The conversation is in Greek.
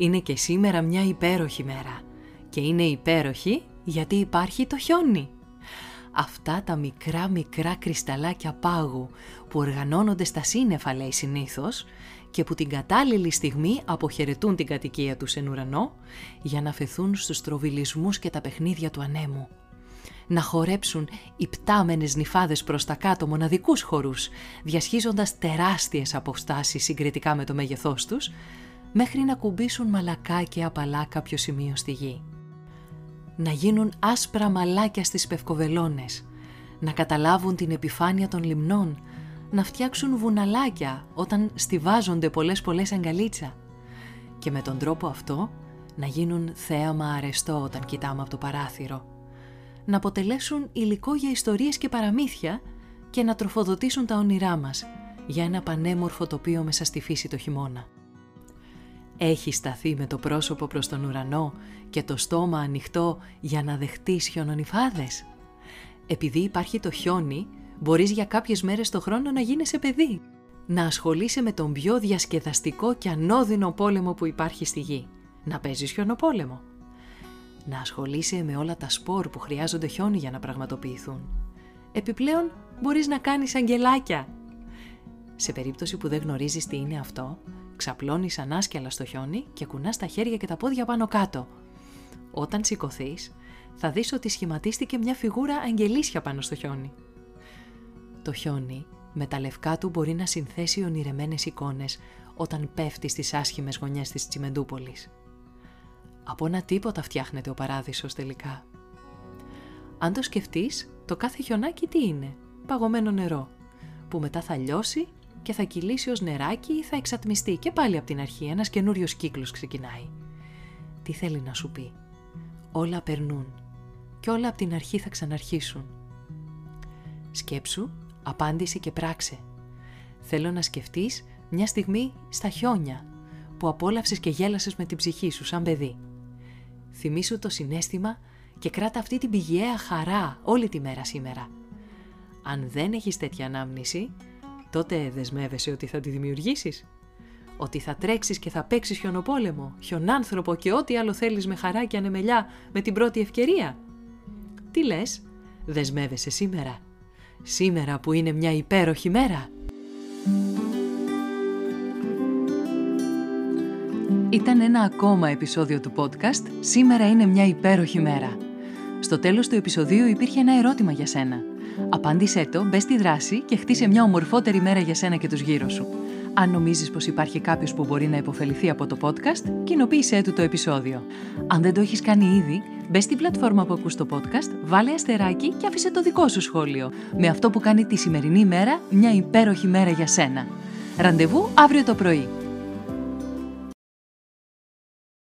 Είναι και σήμερα μια υπέροχη μέρα. Και είναι υπέροχη γιατί υπάρχει το χιόνι. Αυτά τα μικρά μικρά κρυσταλάκια πάγου που οργανώνονται στα σύννεφα λέει συνήθως και που την κατάλληλη στιγμή αποχαιρετούν την κατοικία τους εν ουρανό για να φεθούν στους τροβιλισμούς και τα παιχνίδια του ανέμου. Να χορέψουν οι πτάμενες νυφάδες προς τα κάτω μοναδικούς χορούς, διασχίζοντας τεράστιες αποστάσεις συγκριτικά με το μέγεθός τους, μέχρι να κουμπίσουν μαλακά και απαλά κάποιο σημείο στη γη. Να γίνουν άσπρα μαλάκια στις πευκοβελώνες, να καταλάβουν την επιφάνεια των λιμνών, να φτιάξουν βουναλάκια όταν στηβάζονται πολλές πολλές αγκαλίτσα και με τον τρόπο αυτό να γίνουν θέαμα αρεστό όταν κοιτάμε από το παράθυρο, να αποτελέσουν υλικό για ιστορίες και παραμύθια και να τροφοδοτήσουν τα όνειρά μας για ένα πανέμορφο τοπίο μέσα στη φύση το χειμώνα. Έχει σταθεί με το πρόσωπο προς τον ουρανό και το στόμα ανοιχτό για να δεχτείς χιονονιφάδες. Επειδή υπάρχει το χιόνι, μπορείς για κάποιες μέρες το χρόνο να γίνεσαι παιδί. Να ασχολείσαι με τον πιο διασκεδαστικό και ανώδυνο πόλεμο που υπάρχει στη γη. Να παίζεις χιονοπόλεμο. Να ασχολείσαι με όλα τα σπορ που χρειάζονται χιόνι για να πραγματοποιηθούν. Επιπλέον, μπορείς να κάνεις αγγελάκια. Σε περίπτωση που δεν γνωρίζεις τι είναι αυτό, Ξαπλώνεις ανάσκελα στο χιόνι και κουνάς τα χέρια και τα πόδια πάνω κάτω. Όταν σηκωθείς, θα δεις ότι σχηματίστηκε μια φιγούρα αγγελίσια πάνω στο χιόνι. Το χιόνι με τα λευκά του μπορεί να συνθέσει ονειρεμένες εικόνες όταν πέφτει στις άσχημες γωνιές της Τσιμεντούπολης. Από ένα τίποτα φτιάχνεται ο παράδεισος τελικά. Αν το σκεφτείς, το κάθε χιονάκι τι είναι, παγωμένο νερό, που μετά θα λιώσει και θα κυλήσει ως νεράκι ή θα εξατμιστεί και πάλι από την αρχή ένας καινούριος κύκλος ξεκινάει. Τι θέλει να σου πει; Όλα περνούν και όλα από την αρχή θα ξαναρχίσουν. Σκέψου, απάντησε και πράξε. Θέλω να σκεφτείς μια στιγμή στα χιόνια που απόλαυσες και γέλασες με την ψυχή σου σαν παιδί. Θυμήσου το συνέστημα και κράτα αυτή την πηγαία χαρά όλη τη μέρα σήμερα. Αν δεν έχεις τέτοια ανάμνηση, τότε δεσμεύεσαι ότι θα τη δημιουργήσεις; Ότι θα τρέξεις και θα παίξεις χιονοπόλεμο, χιονάνθρωπο και ό,τι άλλο θέλεις με χαρά και ανεμελιά με την πρώτη ευκαιρία; Τι λες, δεσμεύεσαι σήμερα. Σήμερα που είναι μια υπέροχη μέρα. Ήταν ένα ακόμα επεισόδιο του podcast «Σήμερα είναι μια υπέροχη μέρα». Στο τέλος του επεισοδίου υπήρχε ένα ερώτημα για σένα. Απάντησέ το, μπες στη δράση και χτίσε μια ομορφότερη μέρα για σένα και τους γύρω σου. Αν νομίζεις πως υπάρχει κάποιος που μπορεί να υποφεληθεί από το podcast, κοινοποίησέ του το επεισόδιο. Αν δεν το έχεις κάνει ήδη, μπες στην πλατφόρμα που ακούς το podcast, βάλε αστεράκι και άφησε το δικό σου σχόλιο. Με αυτό που κάνει τη σημερινή μέρα μια υπέροχη μέρα για σένα. Ραντεβού αύριο το πρωί.